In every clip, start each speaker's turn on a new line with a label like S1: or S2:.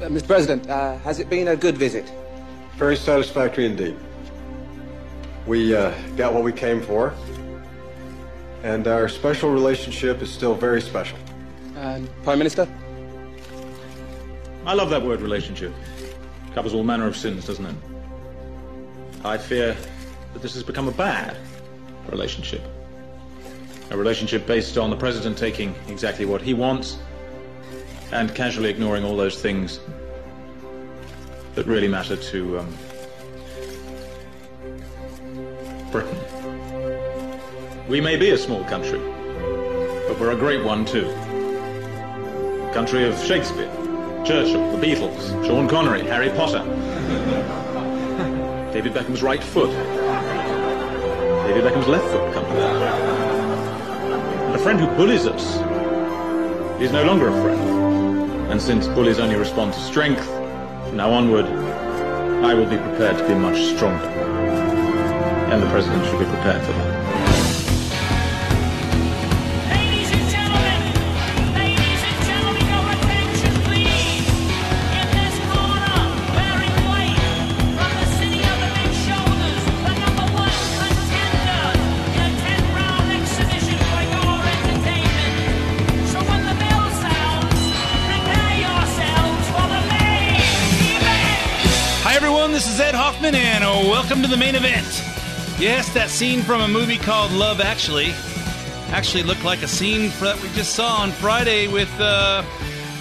S1: Uh, Mr. President, uh, has it been a good visit?
S2: Very satisfactory indeed. We uh, got what we came for, and our special relationship is still very special.
S1: Uh, Prime Minister?
S3: I love that word relationship. It covers all manner of sins, doesn't it? I fear that this has become a bad relationship. A relationship based on the president taking exactly what he wants and casually ignoring all those things that really matter to um, Britain. We may be a small country, but we're a great one too. A country of Shakespeare, Churchill, the Beatles, Sean Connery, Harry Potter, David Beckham's right foot, David Beckham's left foot company. And a friend who bullies us is no longer a friend. And since bullies only respond to strength, from now onward, I will be prepared to be much stronger. And the President should be prepared for that.
S4: Welcome to the main event. Yes, that scene from a movie called Love Actually actually looked like a scene that we just saw on Friday with uh,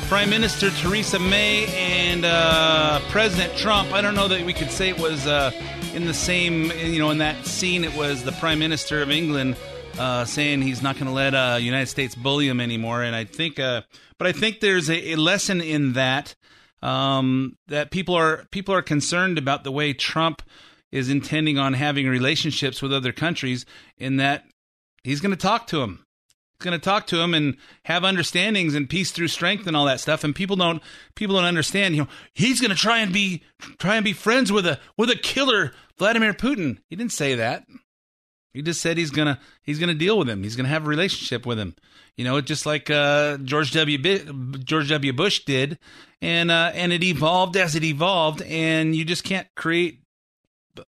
S4: Prime Minister Theresa May and uh, President Trump. I don't know that we could say it was uh, in the same, you know, in that scene, it was the Prime Minister of England uh, saying he's not going to let uh, United States bully him anymore. And I think, uh, but I think there's a, a lesson in that um, that people are people are concerned about the way Trump is intending on having relationships with other countries, in that he's going to talk to them. He's going to talk to them and have understandings and peace through strength and all that stuff. And people don't people don't understand. You know, he's going to try and be try and be friends with a with a killer Vladimir Putin. He didn't say that. He just said he's gonna he's gonna deal with him. He's gonna have a relationship with him. You know, just like uh, George W. George W. Bush did, and uh, and it evolved as it evolved. And you just can't create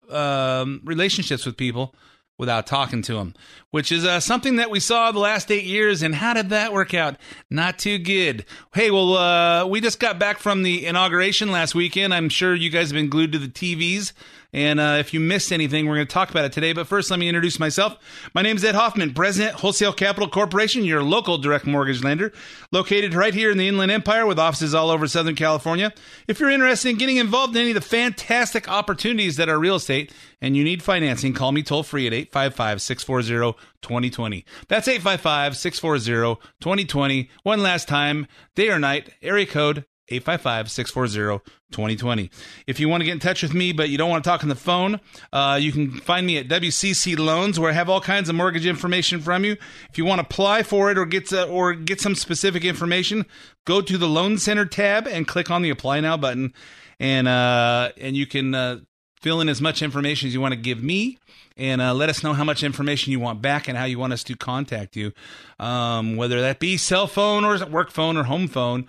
S4: um, relationships with people without talking to them, which is uh, something that we saw the last eight years. And how did that work out? Not too good. Hey, well, uh, we just got back from the inauguration last weekend. I'm sure you guys have been glued to the TVs. And uh, if you missed anything, we're going to talk about it today. But first, let me introduce myself. My name is Ed Hoffman, President, Wholesale Capital Corporation, your local direct mortgage lender, located right here in the Inland Empire with offices all over Southern California. If you're interested in getting involved in any of the fantastic opportunities that are real estate and you need financing, call me toll free at 855 640 2020. That's 855 640 2020. One last time, day or night, area code 855 640 2020. If you want to get in touch with me, but you don't want to talk on the phone, uh, you can find me at WCC Loans, where I have all kinds of mortgage information from you. If you want to apply for it or get to, or get some specific information, go to the Loan Center tab and click on the Apply Now button, and uh, and you can uh, fill in as much information as you want to give me. And uh, let us know how much information you want back and how you want us to contact you, um, whether that be cell phone or work phone or home phone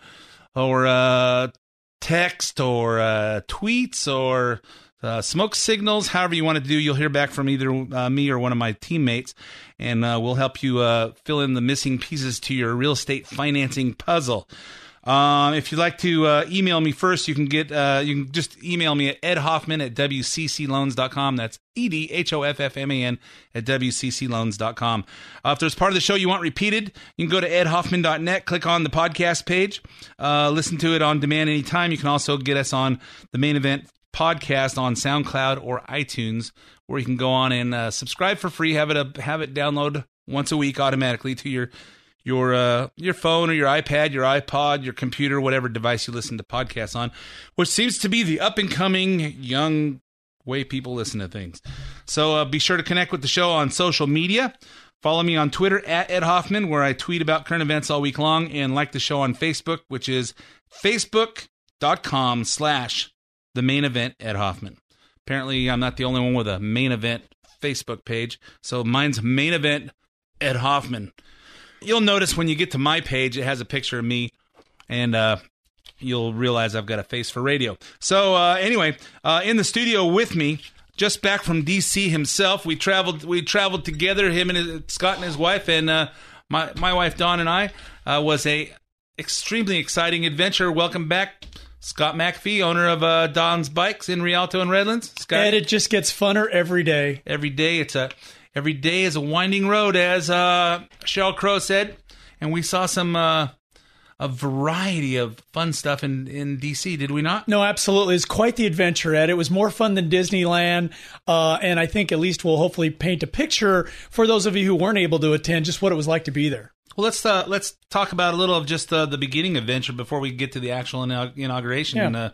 S4: or uh, text or uh, tweets or uh, smoke signals, however you want to do. You'll hear back from either uh, me or one of my teammates, and uh, we'll help you fill in the missing pieces to your real estate financing puzzle. Um, if you'd like to uh, email me first, you can get uh, you can just email me at edhoffman at wccloans.com. That's E D H O F F M A N at wccloans.com. Uh, if there's part of the show you want repeated, you can go to edhoffman.net, click on the podcast page, uh, listen to it on demand anytime. You can also get us on the main event podcast on SoundCloud or iTunes, where you can go on and uh, subscribe for free. Have it have it download once a week automatically to your your uh, your phone or your iPad, your iPod, your computer, whatever device you listen to podcasts on, which seems to be the up and coming young way people listen to things. So uh, be sure to connect with the show on social media. Follow me on Twitter at Ed Hoffman, where I tweet about current events all week long, and like the show on Facebook, which is facebook.com slash the main event Ed Hoffman. Apparently, I'm not the only one with a main event Facebook page, so mine's main event Ed Hoffman. You'll notice when you get to my page, it has a picture of me, and uh, you'll realize I've got a face for radio. So uh, anyway, uh, in the studio with me, just back from DC himself, we traveled. We traveled together, him and his, Scott and his wife, and uh, my my wife Dawn and I uh, was a extremely exciting adventure. Welcome back. Scott McAfee, owner of uh, Don's Bikes in Rialto and Redlands. Scott,
S5: And it just gets funner every day.
S4: every day it's a every day is a winding road as uh Sheryl Crow said and we saw some uh a variety of fun stuff in in DC did we not
S5: No, absolutely. It's quite the adventure, Ed. It was more fun than Disneyland. Uh, and I think at least we'll hopefully paint a picture for those of you who weren't able to attend just what it was like to be there.
S4: well let's uh let's talk about a little of just uh, the beginning adventure before we get to the actual inaug- inauguration
S5: Yeah.
S4: and uh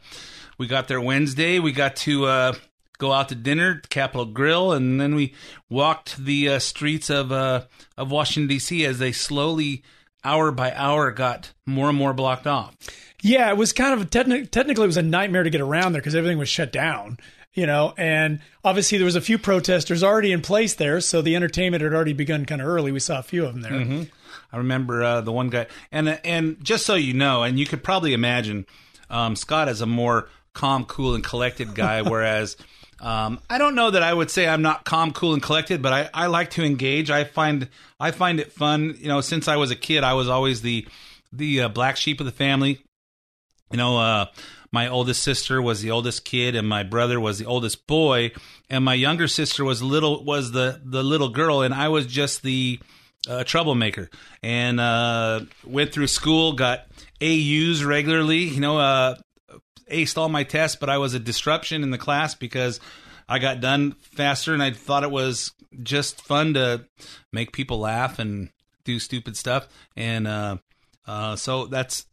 S4: we got there Wednesday we got to uh go out to dinner at Capital Grille and then we walked the uh, streets of uh of Washington DC as they slowly hour by hour got more and more blocked off
S5: Yeah, it was kind of techni- technically it was a nightmare to get around there because everything was shut down. You know, and obviously there was a few protesters already in place there, so the entertainment had already begun kind of early. We saw a few of them there.
S4: I remember uh, the one guy, and and just so you know, and you could probably imagine, um, Scott is a more calm, cool, and collected guy, whereas um, I don't know that I would say I'm not calm, cool, and collected, but I, I like to engage. I find I find it fun. You know, since I was a kid, I was always the the uh, black sheep of the family. You know, uh, my oldest sister was the oldest kid, and my brother was the oldest boy, and my younger sister was little was the the little girl, and I was just the uh, troublemaker. And uh, went through school, got AUs regularly. You know, uh, aced all my tests, but I was a disruption in the class because I got done faster, and I thought it was just fun to make people laugh and do stupid stuff. And uh, uh, so that's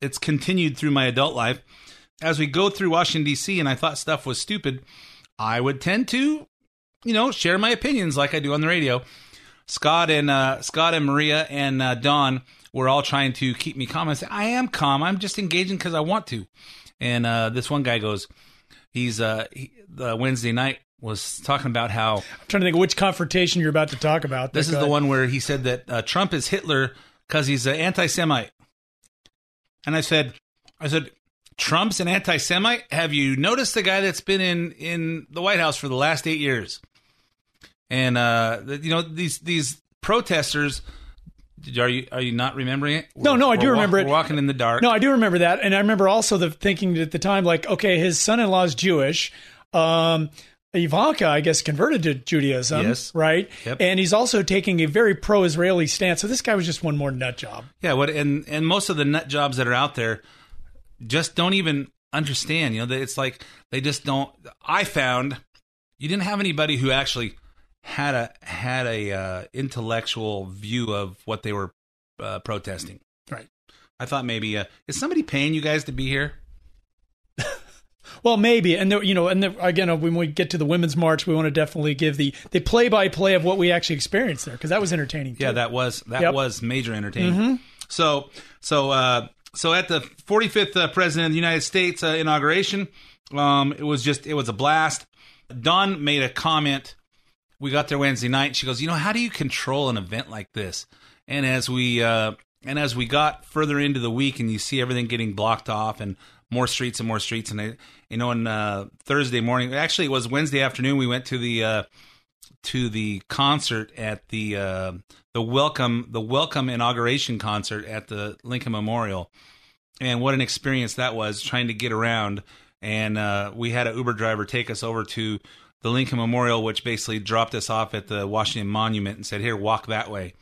S4: it's continued through my adult life. As we go through Washington D.C. and I thought stuff was stupid, I would tend to, you know, share my opinions like I do on the radio. Scott and uh, Scott and Maria and uh, Dawn were all trying to keep me calm. I said, I am calm. I'm just engaging because I want to. And uh, this one guy goes, he's uh, he, the Wednesday night was talking about how
S5: I'm trying to think of which confrontation you're about to talk about.
S4: this is
S5: But,
S4: the
S5: uh,
S4: one where he said that uh, Trump is Hitler because he's an anti-Semite. And I said, I said, Trump's an anti-Semite. Have you noticed the guy that's been in in the White House for the last eight years? And uh, you know these these protesters. Are you are you not remembering it?
S5: No, no, I do
S4: We're
S5: remember it.
S4: We're walking in the dark.
S5: No, I do remember that, and I remember also the thinking at the time, like, okay, his son-in-law is Jewish. Um, Ivanka, I guess, converted to Judaism,
S4: Yes.
S5: right?
S4: Yep.
S5: And he's also taking a very pro-Israeli stance. So this guy was just one more nut job.
S4: Yeah, what and and most of the nut jobs that are out there just don't even understand. You know, it's like they just don't. I found you didn't have anybody who actually had a had a uh, intellectual view of what they were uh, protesting.
S5: Right.
S4: I thought maybe uh, is somebody paying you guys to be here?
S5: Well, maybe, and there, you know, and there, again, uh, when we get to the women's march, we want to definitely give the the play-by-play of what we actually experienced there because that was entertaining.
S4: Yeah, that was that
S5: Yep.
S4: was major entertainment. So so uh, so at the 45th uh, president of the United States uh, inauguration, um, it was just it was a blast. Dawn made a comment. We got there Wednesday night. She goes, you know, how do you control an event like this? And as we uh, and as we got further into the week, and you see everything getting blocked off, and more streets and more streets, and I, you know, on uh, Thursday morning, actually it was Wednesday afternoon, we went to the uh, to the concert at the uh, the welcome the welcome inauguration concert at the Lincoln Memorial, and what an experience that was trying to get around. And uh, we had an Uber driver take us over to the Lincoln Memorial, which basically dropped us off at the Washington Monument and said, "Here, walk that way,"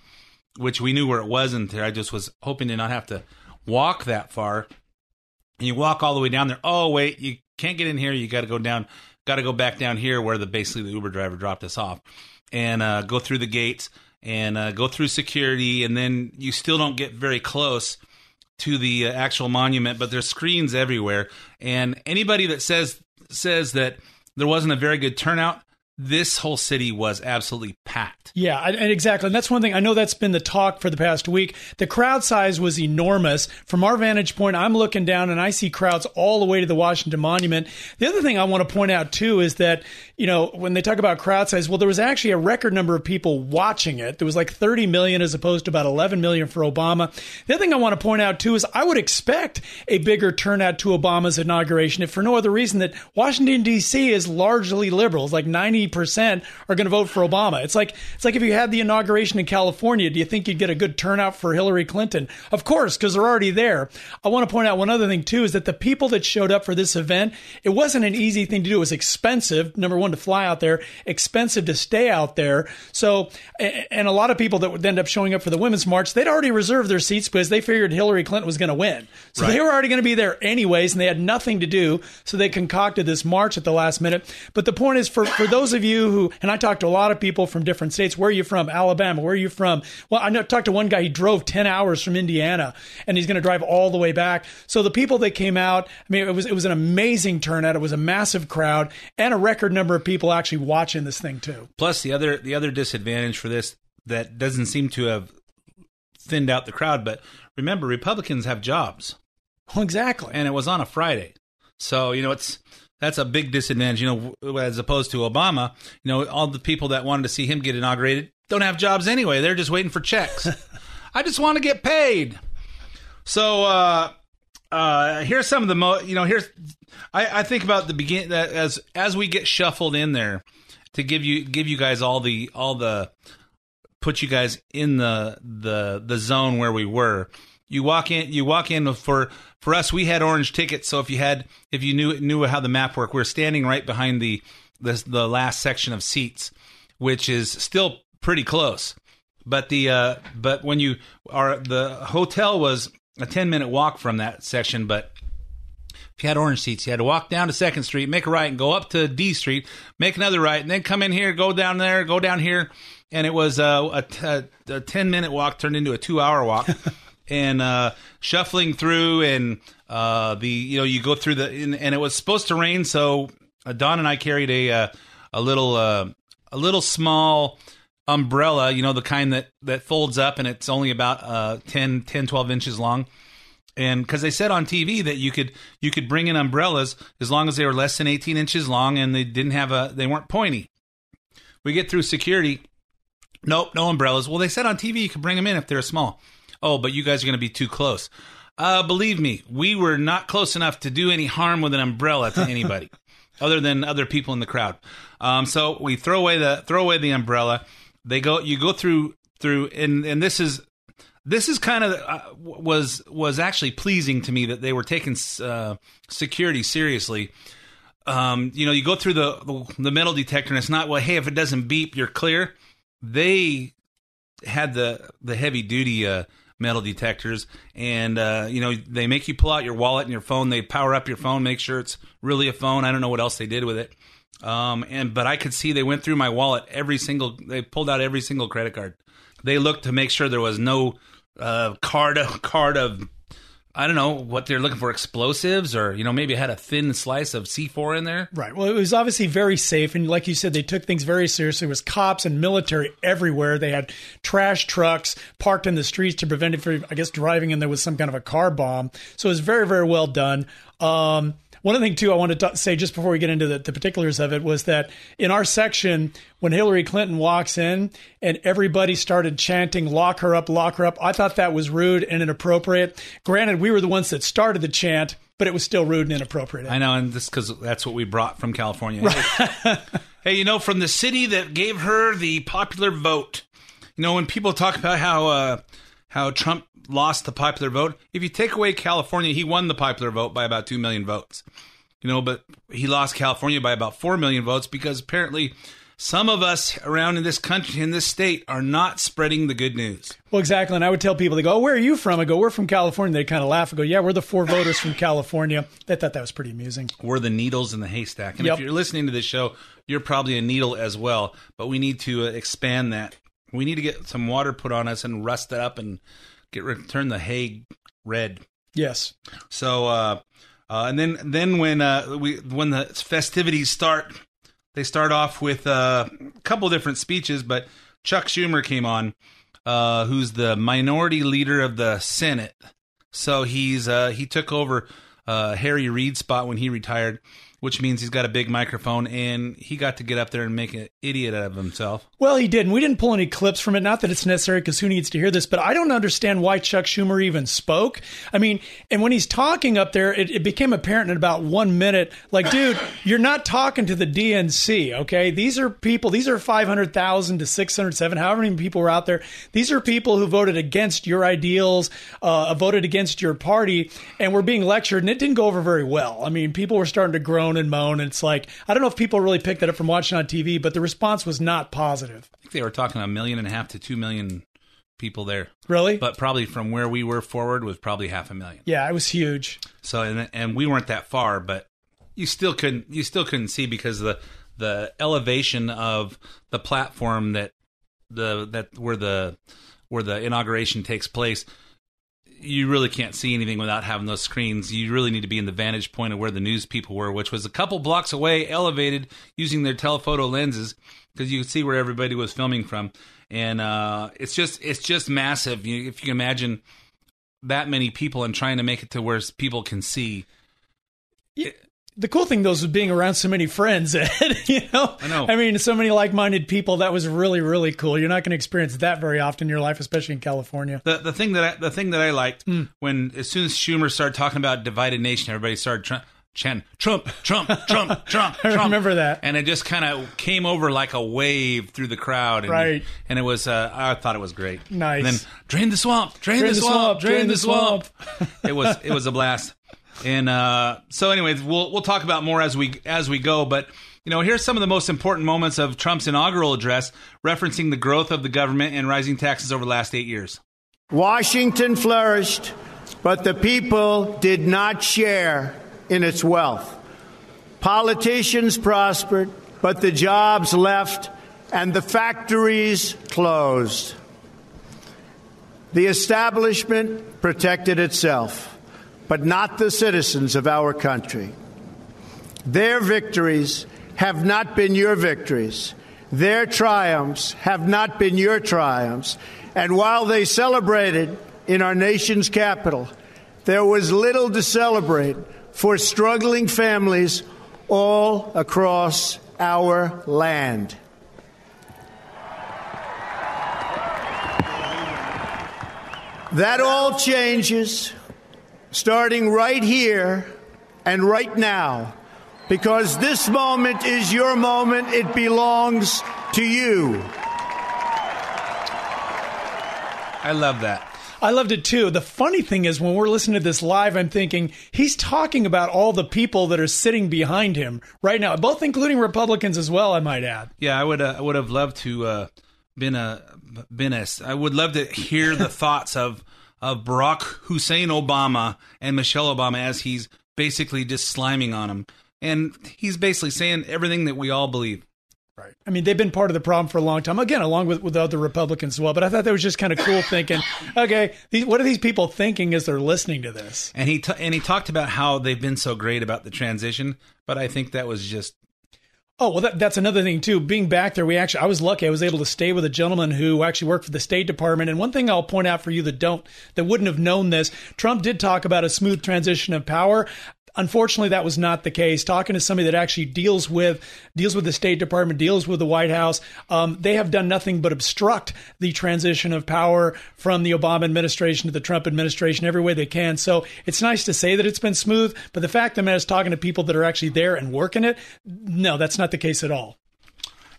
S4: which we knew where it wasn't. There, I just was hoping to not have to walk that far. And you walk all the way down there. Oh wait, you can't get in here. You got to go down. Got to go back down here where the basically the Uber driver dropped us off, and uh, go through the gates. and uh, go through security, and then you still don't get very close to the uh, actual monument. But there's screens everywhere, and anybody that says says that there wasn't a very good turnout, this whole city was absolutely packed.
S5: Yeah, and exactly. And that's one thing. I know that's been the talk for the past week. The crowd size was enormous. From our vantage point, I'm looking down and I see crowds all the way to the Washington Monument. The other thing I want to point out too is that, you know, when they talk about crowd size, well, there was actually a record number of people watching it. There was like 30 million as opposed to about 11 million for Obama. The other thing I want to point out too is I would expect a bigger turnout to Obama's inauguration if for no other reason that Washington D.C. is largely liberals, like 90% are going to vote for Obama. It's like it's like if you had the inauguration in California, do you think you'd get a good turnout for Hillary Clinton? Of course, because they're already there. I want to point out one other thing too is that the people that showed up for this event, it wasn't an easy thing to do. It was expensive. Number one, to fly out there, expensive to stay out there. So, and a lot of people that would end up showing up for the women's march, they'd already reserved their seats because they figured Hillary Clinton was going to win. So they were already going to be there anyways, and they had nothing to do. So they concocted this march at the last minute. But the point is, for for those of you who, and I talked to a lot of people from different states. Where are you from? Alabama. Where are you from? Well, I know, talked to one guy. He drove ten hours from Indiana, and he's going to drive all the way back. So the people that came out, I mean, it was it was an amazing turnout. It was a massive crowd and a record number of people actually watching this thing too.
S4: Plus, the other the other disadvantage for this that doesn't seem to have thinned out the crowd, but remember, Republicans have jobs,
S5: Well, exactly.
S4: and it was on a Friday, so you know it's that's a big disadvantage. You know, as opposed to Obama, you know, all the people that wanted to see him get inaugurated don't have jobs anyway; they're just waiting for checks. I just want to get paid. So uh, uh, here's some of the mo. You know, here's I, I think about the begin that as as we get shuffled in there to give you give you guys all the all the put you guys in the the the zone where we were. You walk in. You walk in for for us. We had orange tickets, so if you had if you knew knew how the map worked, we are standing right behind the the the last section of seats, which is still pretty close. But the uh, but when you are the hotel was a ten minute walk from that section, but if you had orange seats, you had to walk down to Second Street, make a right, and go up to D Street, make another right, and then come in here, go down there, go down here, and it was uh, a, a, a ten minute walk turned into a two hour walk, and uh, shuffling through, and uh, the you know you go through the and, and it was supposed to rain, so uh, Dawn and I carried a uh, a little uh, a little small umbrella, you know, the kind that that folds up and it's only about uh 10 10 12 inches long and because they said on TV that you could you could bring in umbrellas as long as they were less than 18 inches long and they didn't have a they weren't pointy. We get through security. Nope, no umbrellas. Well, they said on TV you could bring them in if they're small. Oh, but you guys are going to be too close. Uh, believe me, we were not close enough to do any harm with an umbrella to anybody, other than other people in the crowd. Um, so we throw away the throw away the umbrella. They go. You go through through, and and this is this is kind of uh, was was actually pleasing to me that they were taking uh, security seriously. Um, you know, you go through the, the the metal detector, and it's not well. Hey, if it doesn't beep, you're clear. They had the the heavy duty uh, metal detectors, and uh, you know they make you pull out your wallet and your phone. They power up your phone, make sure it's really a phone. I don't know what else they did with it. Um, and but I could see they went through my wallet every single. They pulled out every single credit card. They looked to make sure there was no uh, card card of I don't know what they're looking for explosives or you know maybe it had a thin slice of C4 in there.
S5: Right. Well, it was obviously very safe, and like you said, they took things very seriously. There was cops and military everywhere. They had trash trucks parked in the streets to prevent it from, I guess, driving in there with some kind of a car bomb. So it was very, very well done. Um, one thing too, I wanted to say just before we get into the, the particulars of it was that in our section, when Hillary Clinton walks in and everybody started chanting "Lock her up, lock her up," I thought that was rude and inappropriate. Granted, we were the ones that started the chant, but it was still rude and inappropriate.
S4: I know, and this because that's what we brought from California. Hey, hey, you know, from the city that gave her the popular vote. You know, when people talk about how uh, how Trump lost the popular vote, if you take away California, he won the popular vote by about two million votes. You know, but he lost California by about four million votes because apparently some of us around in this country, in this state, are not spreading the good news.
S5: Well, exactly. And I would tell people, they go, oh, where are you from? I go, we're from California. They kind of laugh. I go, yeah, we're the four voters from California. They thought that was pretty amusing.
S4: We're the needles in the haystack. And
S5: Yep.
S4: if you're listening to this show, you're probably a needle as well. But we need to uh, expand that we need to get some water put on us and rust it up and get turn the hay red.
S5: Yes.
S4: So, uh, uh, and then then when uh, we when the festivities start, they start off with uh, a couple different speeches. But Chuck Schumer came on, uh, who's the minority leader of the Senate. So he's uh, he took over uh, Harry Reid's spot when he retired, which means he's got a big microphone and he got to get up there and make an idiot out of himself.
S5: Well, he did. And we didn't pull any clips from it. Not that it's necessary because who needs to hear this, but I don't understand why Chuck Schumer even spoke. I mean, and when he's talking up there, it, it became apparent in about one minute like, dude, you're not talking to the DNC, okay? These are people, these are 500,000 to 607, however many people were out there. These are people who voted against your ideals, uh, voted against your party, and were being lectured, and it didn't go over very well. I mean, people were starting to groan and moan. And it's like, I don't know if people really picked that up from watching on TV, but the response was not positive.
S4: I think they were talking a million and a half to two million people there.
S5: Really?
S4: But probably from where we were forward was probably half a million.
S5: Yeah, it was huge.
S4: So and and we weren't that far, but you still couldn't you still couldn't see because the the elevation of the platform that the that where the where the inauguration takes place you really can't see anything without having those screens. You really need to be in the vantage point of where the news people were, which was a couple blocks away, elevated using their telephoto lenses because you could see where everybody was filming from. And uh, it's just it's just massive. You, if you can imagine that many people and trying to make it to where people can see.
S5: The cool thing, though, is being around so many friends. Ed, you know,
S4: I know.
S5: I mean, so many like-minded people. That was really, really cool. You're not going to experience that very often in your life, especially in California.
S4: The the thing that I, the thing that I liked when as soon as Schumer started talking about divided nation, everybody started chanting Trump, Trump, Trump, Trump.
S5: I
S4: Trump.
S5: remember that.
S4: and it just kind of came over like a wave through the crowd, and,
S5: Right.
S4: And it was uh, I thought it was great.
S5: Nice.
S4: And then drain the swamp, drain, the, swamp, drain the swamp. it was it was a blast. And uh, so, anyways, we'll we'll talk about more as we as we go, but. You know, here's some of the most important moments of Trump's inaugural address, referencing the growth of the government and rising taxes over the last eight years.
S6: Washington flourished, but the people did not share in its wealth. Politicians prospered, but the jobs left and the factories closed. The establishment protected itself, but not the citizens of our country. Their victories have not been your victories. Their triumphs have not been your triumphs. And while they celebrated in our nation's capital, there was little to celebrate for struggling families all across our land. That all changes starting right here and right now because this moment is your moment. It belongs to you.
S4: I love that.
S5: I loved it too. The funny thing is, when we're listening to this live, I'm thinking he's talking about all the people that are sitting behind him right now, both including Republicans as well. I might add.
S4: Yeah, I would. Uh, I would have loved to uh, been a been a. I would love to hear the thoughts of of Barack Hussein Obama and Michelle Obama as he's basically just sliming on him, and he's basically saying everything that we all believe.
S5: Right. I mean, they've been part of the problem for a long time. Again, along with with other Republicans as well. But I thought that was just kind of cool thinking. Okay, these, what are these people thinking as they're listening to this?
S4: And he t- and he talked about how they've been so great about the transition, but I think that was just
S5: Oh well, that, that's another thing too. Being back there, we actually I was lucky. I was able to stay with a gentleman who actually worked for the State Department. And one thing I'll point out for you that don't that wouldn't have known this, Trump did talk about a smooth transition of power. Unfortunately, that was not the case. Talking to somebody that actually deals with deals with the State Department, deals with the White House, um, they have done nothing but obstruct the transition of power from the Obama administration to the Trump administration every way they can. So it's nice to say that it's been smooth, but the fact that I'm talking to people that are actually there and working it, no, that's not the case at all.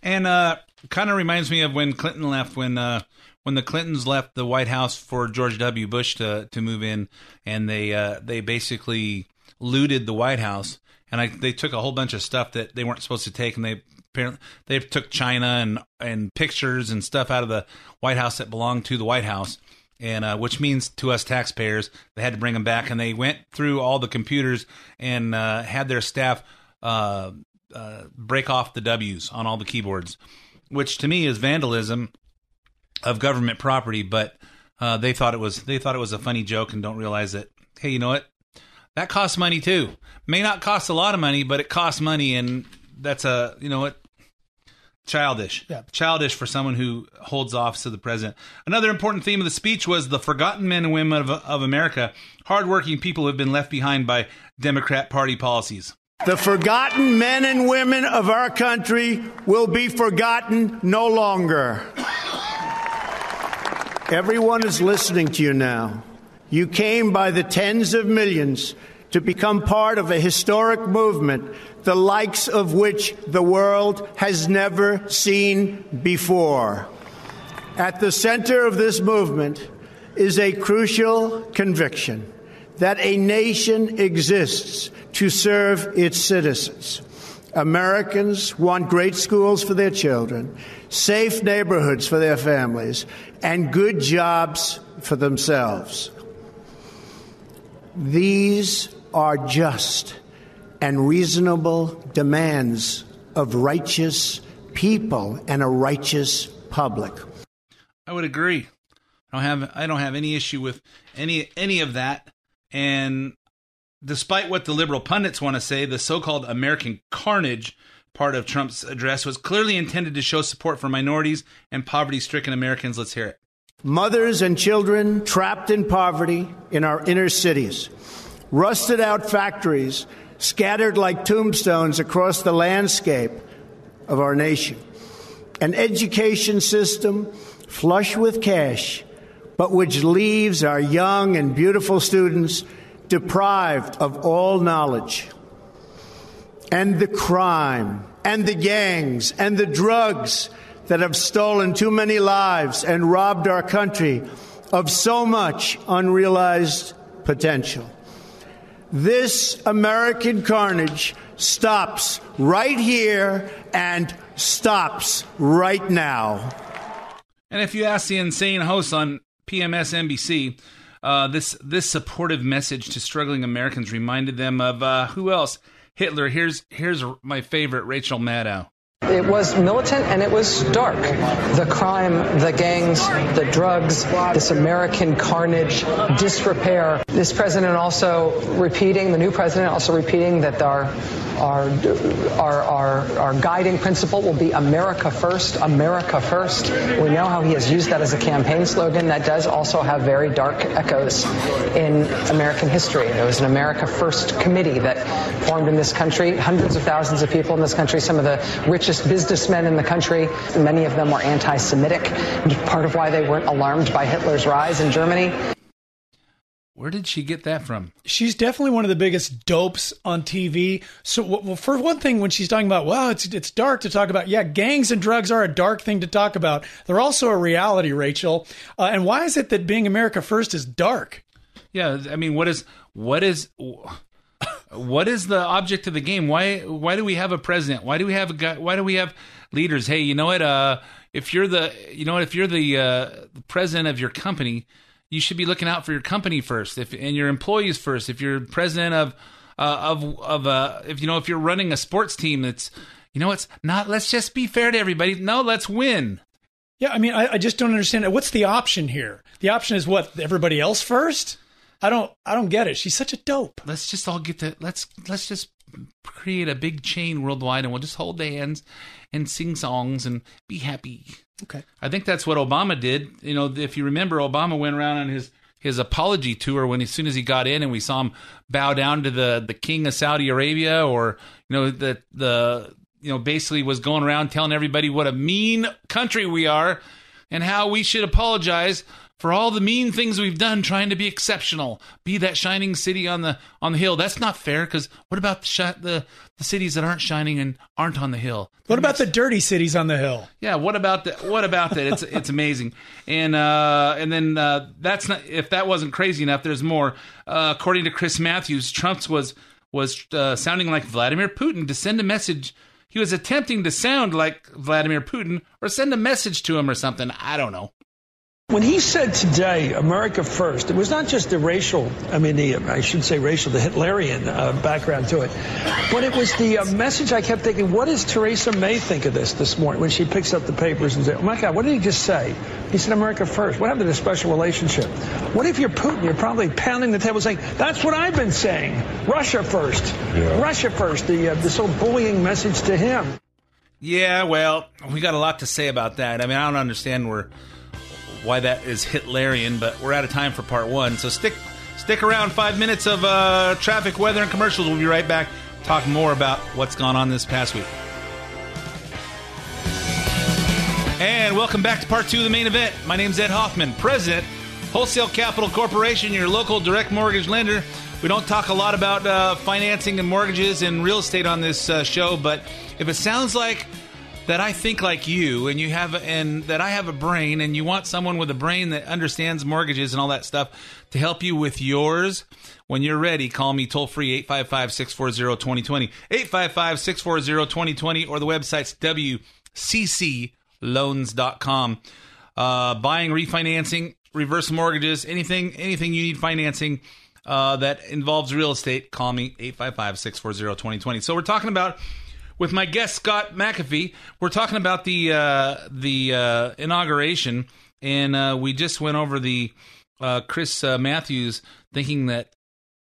S4: And uh, kind of reminds me of when Clinton left, when uh, when the Clintons left the White House for George W. Bush to to move in, and they uh, they basically looted the White House, and I, they took a whole bunch of stuff that they weren't supposed to take, and they apparently they took China and and pictures and stuff out of the White House that belonged to the White House. And uh, which means to us taxpayers, they had to bring them back, and they went through all the computers and uh, had their staff uh, uh, break off the W's on all the keyboards, which to me is vandalism. of government property, but uh, they thought it was they thought it was a funny joke and don't realize that hey, you know what? That costs money too. May not cost a lot of money, but it costs money, and that's a you know what childish.
S5: Yeah.
S4: Childish for someone who holds office of the president. Another important theme of the speech was the forgotten men and women of, of America, hardworking people who have been left behind by Democrat Party policies.
S6: The forgotten men and women of our country will be forgotten no longer. Everyone is listening to you now. You came by the tens of millions to become part of a historic movement, the likes of which the world has never seen before. At the center of this movement is a crucial conviction that a nation exists to serve its citizens. Americans want great schools for their children, safe neighborhoods for their families, and good jobs for themselves. These are just and reasonable demands of righteous people and a righteous public.
S4: I would agree. I don't have I don't have any issue with any any of that. And despite what the liberal pundits want to say, the so-called American carnage part of Trump's address was clearly intended to show support for minorities and poverty-stricken Americans. Let's hear it.
S6: Mothers and children trapped in poverty in our inner cities, rusted out factories scattered like tombstones across the landscape of our nation, an education system flush with cash, but which leaves our young and beautiful students deprived of all knowledge. And the crime, and the gangs, and the drugs that have stolen too many lives and robbed our country of so much unrealized potential. This American carnage stops right here and stops right now.
S4: And if you ask the insane host on PMS NBC, uh, this this supportive message to struggling Americans reminded them of uh, who else? Hitler. Here's here's my favorite, Rachel Maddow.
S7: It was militant and it was dark. The crime, the gangs, the drugs, this American carnage, disrepair. This president also repeating, the new president also repeating that our our our our, our guiding principle will be America first, America first. We know how he has used that as a campaign slogan. That does also have very dark echoes in American history. There was an America First committee that formed in this country. Hundreds of thousands of people in this country, some of the richest businessmen in the country. Many of them were anti-Semitic, part of why they weren't alarmed by Hitler's rise in Germany.
S4: Where did she get that from?
S5: She's definitely one of the biggest dopes on TV. So, well, for one thing, when she's talking about, well, it's it's dark to talk about. Yeah, gangs and drugs are a dark thing to talk about. They're also a reality, Rachel. Uh, and why is it that being America first is dark?
S4: Yeah, I mean, what is what is what is the object of the game? Why why do we have a president? Why do we have a guy? Why do we have leaders? Hey, you know what? Uh, if you're the you know what? If you're the uh, the president of your company, you should be looking out for your company first, if and your employees first. If you're president of uh, of of uh, if you know if you're running a sports team, that's you know it's not. Let's just be fair to everybody. No, let's win.
S5: Yeah, I mean, I, I just don't understand. What's the option here? The option is what? Everybody else first? I don't. I don't get it. She's such a dope.
S4: Let's just all get to let's let's just create a big chain worldwide, and we'll just hold hands and sing songs and be happy.
S5: Okay.
S4: I think that's what Obama did. You know, if you remember, Obama went around on his his apology tour when as soon as he got in and we saw him bow down to the the king of Saudi Arabia or you know the the you know basically was going around telling everybody what a mean country we are and how we should apologize for all the mean things we've done trying to be exceptional be that shining city on the on the hill that's not fair because what about the, shi- the the cities that aren't shining and aren't on the hill
S5: What about the dirty cities on the hill?
S4: yeah, what about that? What about that? It's it's amazing, and uh, and then uh, that's not if that wasn't crazy enough. There's more. Uh, according to Chris Matthews, Trump's was was uh, sounding like Vladimir Putin to send a message. He was attempting to sound like Vladimir Putin or send a message to him or something. I don't know.
S8: When he said today, America first, it was not just the racial, I mean, the, I should say racial, the Hitlerian uh, background to it, but it was the uh, message I kept thinking, what does Theresa May think of this this morning when she picks up the papers and says, oh my God, what did he just say? He said America first. What happened to the special relationship? What if you're Putin? You're probably pounding the table saying, that's what I've been saying. Russia first. Russia first. The, uh, this whole bullying message to him.
S4: Yeah, well, we got a lot to say about that. I mean, I don't understand where why that is Hitlerian, but we're out of time for part one. So stick stick around. Five minutes of uh, traffic, weather, and commercials. We'll be right back. Talk more about what's gone on this past week. And welcome back to part two of the main event. My name's Ed Hoffman, President, Wholesale Capital Corporation, your local direct mortgage lender. We don't talk a lot about uh, financing and mortgages and real estate on this uh, show, but if it sounds like that I think like you and you have and that I have a brain and you want someone with a brain that understands mortgages and all that stuff to help you with yours. When you're ready call me toll free 855-640-2020 855-640-2020 or the website's wccloans.com uh, buying refinancing reverse mortgages anything anything you need financing uh, that involves real estate call me 855-640-2020 so we're talking about with my guest Scott McAfee. We're talking about the uh, the uh, inauguration, and uh, we just went over the uh, Chris uh, Matthews thinking that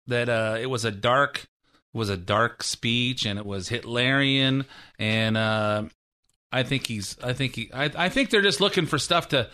S4: that uh, it was a dark was a dark speech and it was Hitlerian, and I think he's I think he I, I think they're just looking for stuff to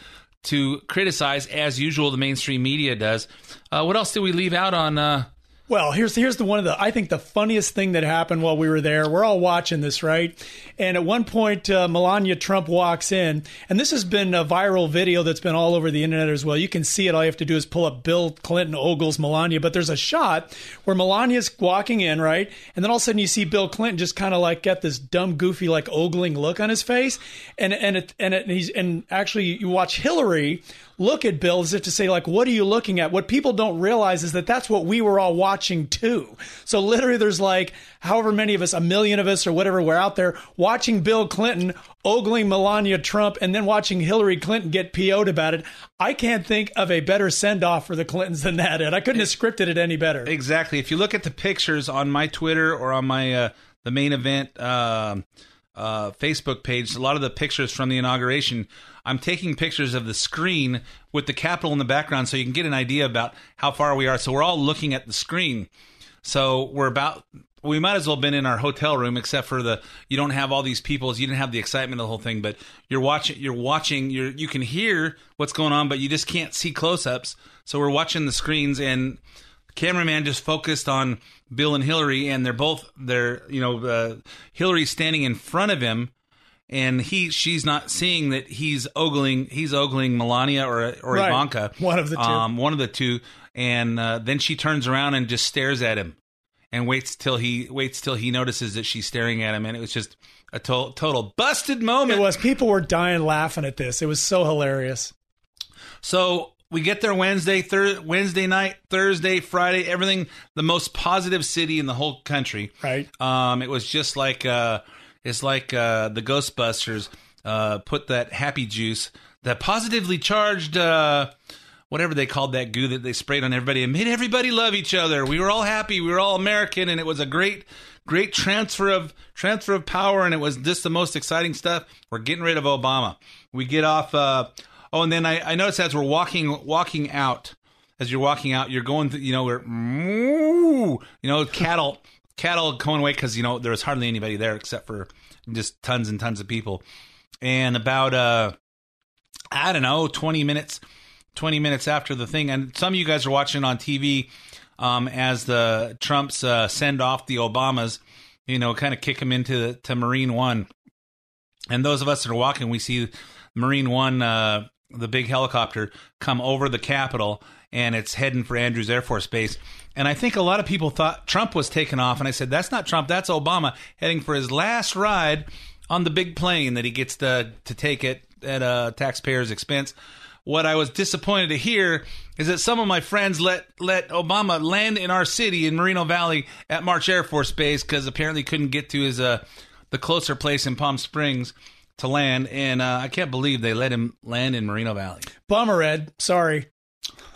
S4: to criticize as usual. The mainstream media does. what else did we leave out on?
S5: Well, here's here's the one of the I think the funniest thing that happened while we were there. We're all watching this, right? And at one point, uh, Melania Trump walks in, and this has been a viral video that's been all over the internet as well. You can see it. All you have to do is pull up Bill Clinton ogles Melania, but there's a shot where Melania's walking in, right? And then all of a sudden you see Bill Clinton just kind of like get this dumb, goofy, like ogling look on his face, and and it, and it, he's and actually you watch Hillary look at Bill as if to say, like, what are you looking at? What people don't realize is that that's what we were all watching too. So literally, there's like however many of us, a million of us or whatever, we're out there watching Bill Clinton ogling Melania Trump and then watching Hillary Clinton get PO'd about it. I can't think of a better send off for the Clintons than that, and I couldn't have scripted it any better.
S4: Exactly. If you look at the pictures on my Twitter or on my uh, the main event uh, uh, Facebook page, a lot of the pictures from the inauguration, I'm taking pictures of the screen with the Capitol in the background so you can get an idea about how far we are. So we're all looking at the screen. So we're about we might as well have been in our hotel room except for the you don't have all these people you didn't have the excitement of the whole thing but you're watching you're watching you're you can hear what's going on but you just can't see close-ups so we're watching the screens and the cameraman just focused on bill and hillary and they're both they're you know uh, hillary's standing in front of him and he she's not seeing that he's ogling he's ogling melania or or
S5: Right.
S4: ivanka
S5: One of the two.
S4: um, one of the two and uh, then she turns around and just stares at him and waits till he waits till he notices that she's staring at him and it was just a to- total busted moment
S5: It was. People were dying laughing at this. It was so hilarious.
S4: so we get there Wednesday, thir- Wednesday night, Thursday, Friday, everything. The most positive city in the whole country.
S5: Right.
S4: Um, it was just like uh, it's like uh, the Ghostbusters uh, put that happy juice, that positively charged, uh, whatever they called that goo that they sprayed on everybody, and made everybody love each other. We were all happy. We were all American, and it was a great, great transfer of transfer of power. And it was just the most exciting stuff. We're getting rid of Obama. We get off. Uh, oh, and then I, I noticed as we're walking walking out, as you're walking out, you're going. Through, you know, we're you know cattle cattle going away because you know there was hardly anybody there except for just tons and tons of people. And about uh, I don't know, twenty minutes, twenty minutes after the thing, and some of you guys are watching on TV um, as the Trumps uh, send off the Obamas, you know, kind of kick them into the, to Marine One. And those of us that are walking, we see Marine One, uh, the big helicopter, come over the Capitol, and it's heading for Andrews Air Force Base. And I think a lot of people thought Trump was taking off, and I said that's not Trump, that's Obama heading for his last ride on the big plane that he gets to to take it at a taxpayer's expense. What I was disappointed to hear is that some of my friends let let Obama land in our city in Moreno Valley at March Air Force Base because apparently couldn't get to his uh the closer place in Palm Springs to land, and uh, I can't believe they let him land in Moreno Valley.
S5: Bummer, Ed. Sorry.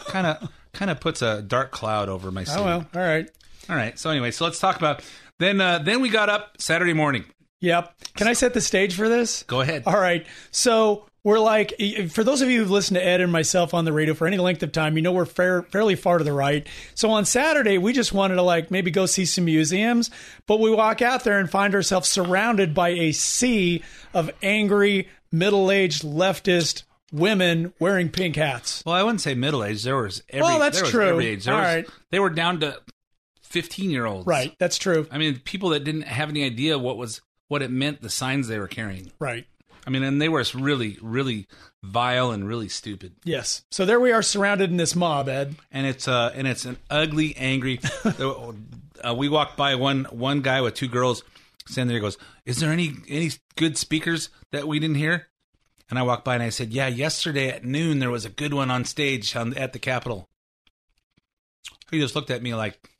S4: Kind of kind of puts a dark cloud over my.
S5: Oh well. All right.
S4: All right. So anyway, so let's talk about then. Uh, then we got up Saturday morning.
S5: Yep. Can I set the stage for this?
S4: Go ahead.
S5: All right. So we're like, for those of you who've listened to Ed and myself on the radio for any length of time, you know we're fair, fairly far to the right. So on Saturday, we just wanted to like maybe go see some museums, but we walk out there and find ourselves surrounded by a sea of angry, middle aged leftist women wearing pink hats.
S4: Well, I wouldn't say middle aged. There was every.
S5: Well, that's
S4: there was
S5: true.
S4: Age.
S5: All
S4: was-
S5: right.
S4: They were down to fifteen year olds.
S5: Right. That's true.
S4: I mean, people that didn't have any idea what was what it meant, the signs they were carrying.
S5: Right.
S4: I mean, and they were really, really vile and really stupid.
S5: Yes. So there we are surrounded in this mob, Ed.
S4: And it's uh, and it's an ugly, angry. uh, we walked by one one guy with two girls standing there. He goes, "Is there any any good speakers that we didn't hear?" And I walked by and I said, "Yeah, yesterday at noon there was a good one on stage on, at the Capitol." He just looked at me like,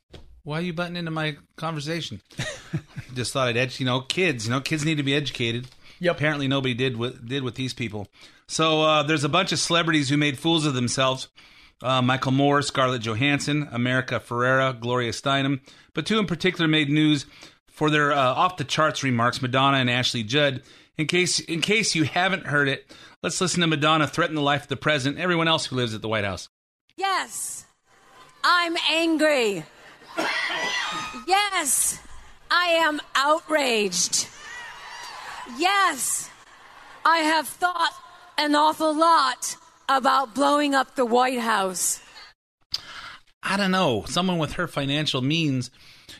S4: "Why are you butting into my conversation?" just thought I'd edge. You know, kids. You know, kids need to be educated.
S5: Yep.
S4: Apparently, nobody did with did with these people. So uh, there's a bunch of celebrities who made fools of themselves. Uh, Michael Moore, Scarlett Johansson, America Ferrera, Gloria Steinem, but two in particular made news for their uh, off the charts remarks. Madonna and Ashley Judd. In case in case you haven't heard it, let's listen to Madonna threaten the life of the president, and everyone else who lives at the White House.
S9: Yes, I'm angry. Yes, I am outraged. Yes, I have thought an awful lot about blowing up the White House.
S4: I don't know. Someone with her financial means,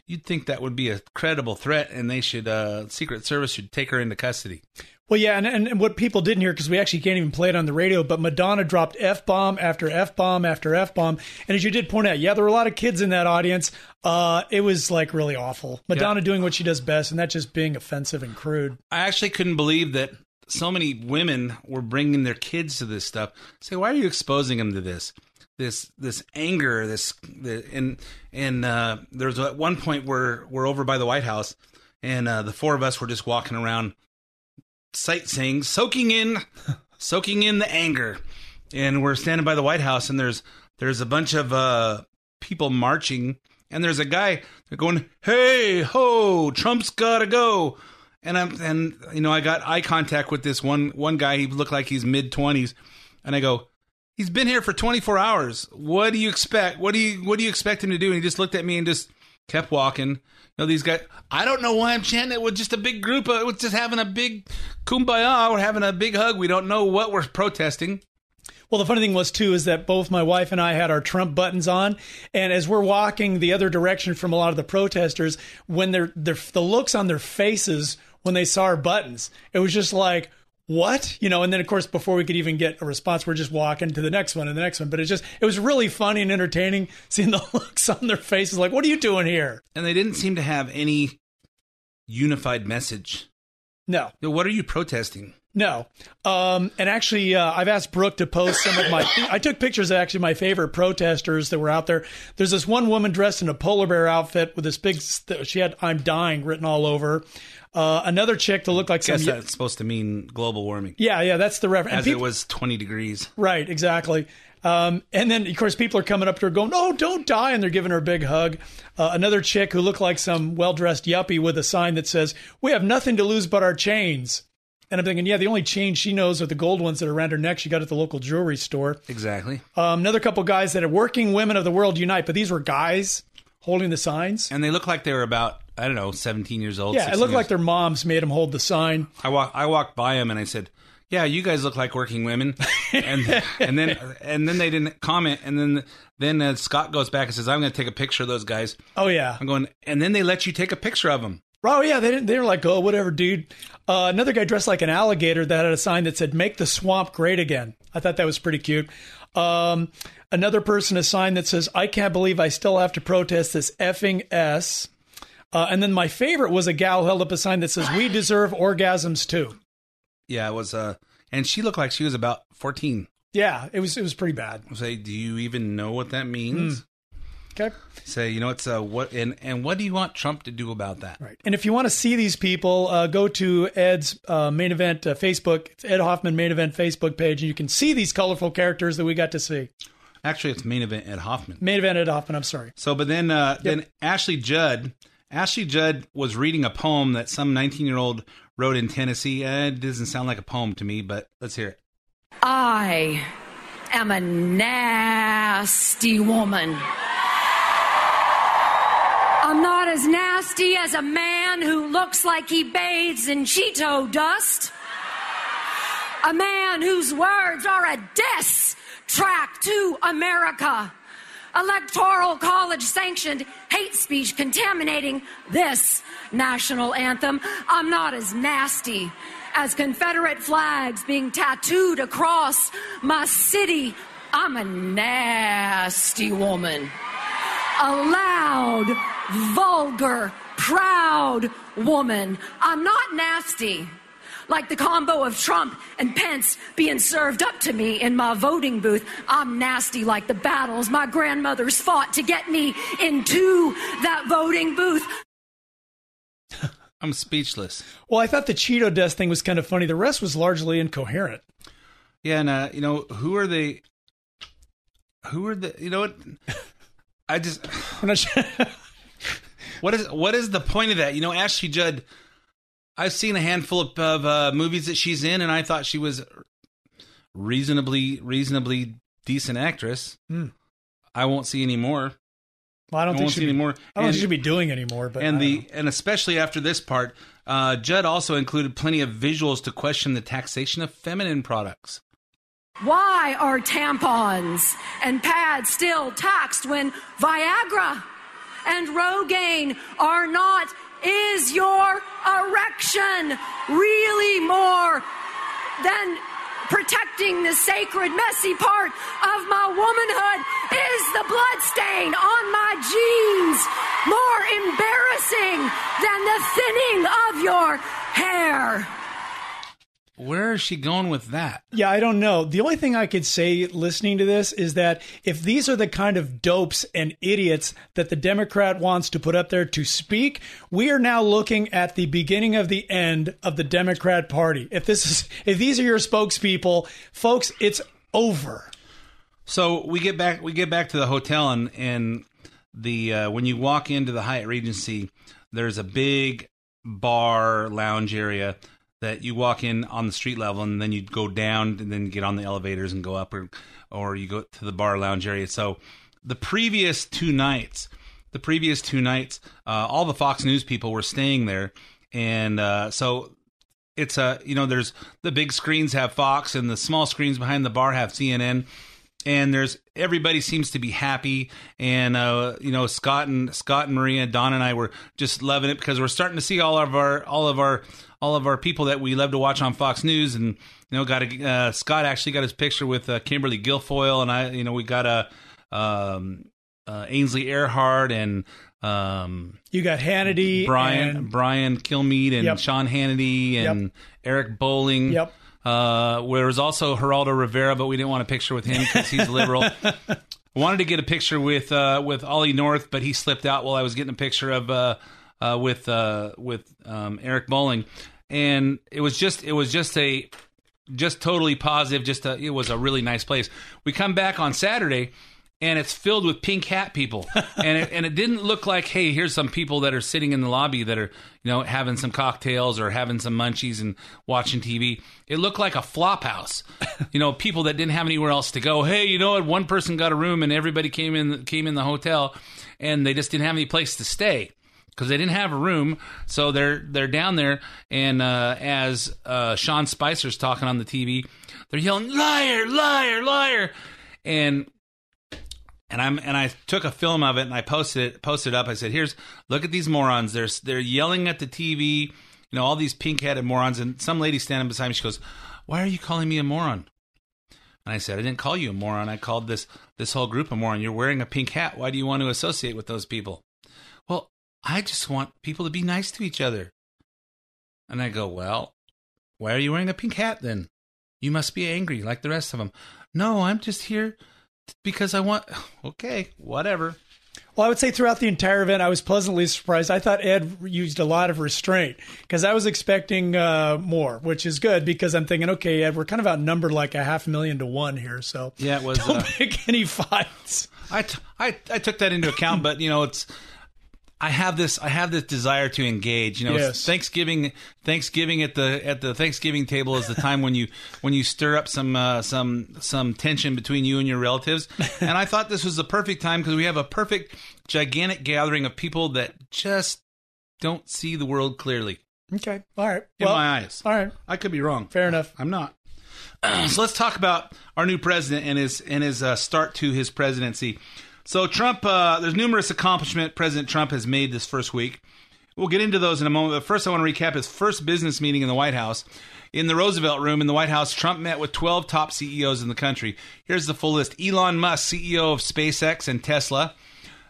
S4: you'd think that would be a credible threat, and they should uh, Secret Service should take her into custody.
S5: Well, yeah, and, and, and what people didn't hear because we actually can't even play it on the radio, but Madonna dropped f bomb after f bomb after f bomb, and as you did point out, yeah, there were a lot of kids in that audience. Uh, it was like really awful. Madonna doing what she does best, and that just being offensive and crude.
S4: I actually couldn't believe that so many women were bringing their kids to this stuff. Say, why are you exposing them to this? This this anger, this the, and and uh, there's at one point where we're over by the White House, and uh, the four of us were just walking around, sightseeing, soaking in, soaking in the anger, and we're standing by the White House, and there's there's a bunch of uh, people marching, and there's a guy they're going, "Hey ho, Trump's gotta go." and I'm and you know I got eye contact with this one one guy. He looked like he's mid twenties, and I go, "He's been here for 24 hours. What do you expect? What do you what do you expect him to do?" And he just looked at me and just kept walking. You know these guys. I don't know why I'm chanting it with just a big group. Of, with just having a big kumbaya. We're having a big hug. We don't know what we're protesting.
S5: Well, the funny thing was too is that both my wife and I had our Trump buttons on, and as we're walking the other direction from a lot of the protesters, when they're the looks on their faces when they saw our buttons, it was just like, what? You know, and then of course, before we could even get a response, we're just walking to the next one and the next one. But it's just, it was really funny and entertaining seeing the looks on their faces like, what are you doing here?
S4: And they didn't seem to have any unified message.
S5: No.
S4: What are you protesting?
S5: No. Um, and actually, uh, I've asked Brooke to post some of my. I took pictures of actually my favorite protesters that were out there. There's this one woman dressed in a polar bear outfit with this big. She had "I'm dying" written all over. Uh, another chick that looked like
S4: I guess
S5: some.
S4: that's supposed to mean global warming.
S5: Yeah, yeah, that's the reference.
S4: As it was 20 degrees.
S5: Right, exactly. Um, and then, of course, people are coming up to her going, "No, don't die!" And they're giving her a big hug. Uh, another chick who looked like some well-dressed yuppie with a sign that says, "We have nothing to lose but our chains." And I'm thinking, yeah, the only chains she knows are the gold ones that are around her neck. She got at the local jewelry store.
S4: Exactly.
S5: Um, another couple guys that are working women of the world unite, but these were guys holding the signs.
S4: And they look like they were about, I don't know, 17 years old.
S5: Yeah, it looked
S4: years-
S5: like their moms made them hold the sign.
S4: I walk, I walked by them and I said, "Yeah, you guys look like working women." And and then and then they didn't comment. And then then uh, Scott goes back and says, "I'm going to take a picture of those guys."
S5: Oh yeah.
S4: I'm going, and then they let you take a picture of them.
S5: Oh yeah, they didn't, they were like, oh whatever, dude. Uh, another guy dressed like an alligator that had a sign that said "Make the swamp great again." I thought that was pretty cute. Um, another person a sign that says "I can't believe I still have to protest this effing s." Uh, and then my favorite was a gal held up a sign that says "We deserve orgasms too."
S4: Yeah, it was. Uh, and she looked like she was about 14.
S5: Yeah, it was it was pretty bad.
S4: I say, do you even know what that means?
S5: Okay.
S4: Say, you know, it's uh, what and and what do you want Trump to do about that?
S5: Right. And if you want to see these people, uh, go to Ed's uh, main event uh, Facebook. It's Ed Hoffman main event Facebook page, and you can see these colorful characters that we got to see.
S4: Actually, it's main event Ed Hoffman.
S5: Main event Ed Hoffman. I'm sorry.
S4: So, but then uh, then Ashley Judd, Ashley Judd was reading a poem that some 19 year old wrote in Tennessee. Eh, it doesn't sound like a poem to me, but let's hear it.
S9: I am a nasty woman. As nasty as a man who looks like he bathes in Cheeto dust. A man whose words are a diss track to America. Electoral college sanctioned hate speech contaminating this national anthem. I'm not as nasty as Confederate flags being tattooed across my city. I'm a nasty woman. A loud, vulgar, proud woman. I'm not nasty. Like the combo of Trump and Pence being served up to me in my voting booth. I'm nasty like the battles my grandmothers fought to get me into that voting booth.
S4: I'm speechless.
S5: Well, I thought the Cheeto dust thing was kind of funny. The rest was largely incoherent.
S4: Yeah, and uh, you know who are they? Who are the? You know what? I just.
S5: I'm not sure.
S4: what is what is the point of that? You know, Ashley Judd. I've seen a handful of, of uh, movies that she's in, and I thought she was reasonably reasonably decent actress.
S5: Hmm.
S4: I won't see any more.
S5: Well, I don't
S4: I
S5: think she
S4: see any more.
S5: I don't think she should be doing anymore. But
S4: and the
S5: know.
S4: and especially after this part, uh, Judd also included plenty of visuals to question the taxation of feminine products.
S9: Why are tampons and pads still taxed when Viagra and Rogaine are not? Is your erection really more than protecting the sacred, messy part of my womanhood? Is the blood stain on my jeans more embarrassing than the thinning of your hair?
S4: Where is she going with that?
S5: Yeah, I don't know. The only thing I could say listening to this is that if these are the kind of dopes and idiots that the Democrat wants to put up there to speak, we are now looking at the beginning of the end of the Democrat Party. If this is if these are your spokespeople, folks, it's over.
S4: So we get back we get back to the hotel and and the uh, when you walk into the Hyatt Regency, there's a big bar lounge area that you walk in on the street level and then you go down and then get on the elevators and go up or or you go to the bar lounge area. So the previous two nights, the previous two nights, uh, all the Fox News people were staying there, and uh, so it's a you know there's the big screens have Fox and the small screens behind the bar have CNN and there's everybody seems to be happy. And uh you know Scott and Scott and Maria Dawn and I were just loving it because we're starting to see all of our all of our all of our people that we love to watch on Fox News and you know got a uh, Scott actually got his picture with uh, Kimberly Guilfoyle and I you know we got a um uh, Ainsley Earhardt and um
S5: You got Hannity,
S4: Brian
S5: and-
S4: Brian Kilmeade and
S5: Yep.
S4: Sean Hannity and Eric Bolling.
S5: Yep.
S4: Uh, there was also Geraldo Rivera, but we didn't want a picture with him because he's liberal. Wanted to get a picture with uh, with Ollie North, but he slipped out while I was getting a picture of uh, uh, with uh, with um, Eric Bolling, and it was just it was just a just totally positive. Just a, it was a really nice place. We come back on Saturday, and it's filled with pink hat people, and it, and it didn't look like hey, here's some people that are sitting in the lobby that are you know having some cocktails or having some munchies and watching TV. It looked like a flop house, you know, people that didn't have anywhere else to go. Hey, you know what? One person got a room, and everybody came in came in the hotel, and they just didn't have any place to stay because they didn't have a room. So they're they're down there, and uh, as uh, Sean Spicer's talking on the TV, they're yelling "liar, liar, liar," and and I'm and I took a film of it and I posted it posted it up. I said, "Here's look at these morons. They're they're yelling at the TV, you know, all these pink headed morons." And some lady standing beside me, she goes, "Why are you calling me a moron?" And I said, "I didn't call you a moron. I called this this whole group a moron. You're wearing a pink hat. Why do you want to associate with those people?" Well, I just want people to be nice to each other. And I go, "Well, why are you wearing a pink hat then? You must be angry like the rest of them." No, I'm just here because I want. Okay, whatever.
S5: Well, I would say throughout the entire event, I was pleasantly surprised. I thought Ed used a lot of restraint because I was expecting uh, more, which is good because I'm thinking, okay, Ed, we're kind of outnumbered like a half million to one here, so
S4: Yeah, it was.
S5: don't
S4: uh,
S5: pick any fights.
S4: I, t- I I took that into account, but you know it's. I have this. I have this desire to engage. You know,
S5: Yes.
S4: Thanksgiving. Thanksgiving at the at the Thanksgiving table is the time when you when you stir up some uh, some some tension between you and your relatives. And I thought this was the perfect time because we have a perfect gigantic gathering of people that just don't see the world clearly
S5: Okay, all right.
S4: in
S5: well,
S4: my eyes.
S5: All right,
S4: I could be wrong.
S5: fair enough.
S4: I'm not. so let's talk about our new president and his and his uh, start to his presidency. So Trump, uh, there's numerous accomplishment President Trump has made this first week. We'll get into those in a moment. But first, I want to recap his first business meeting in the White House. In the Roosevelt Room in the White House, Trump met with 12 top CEOs in the country. Here's the full list: Elon Musk, CEO of SpaceX and Tesla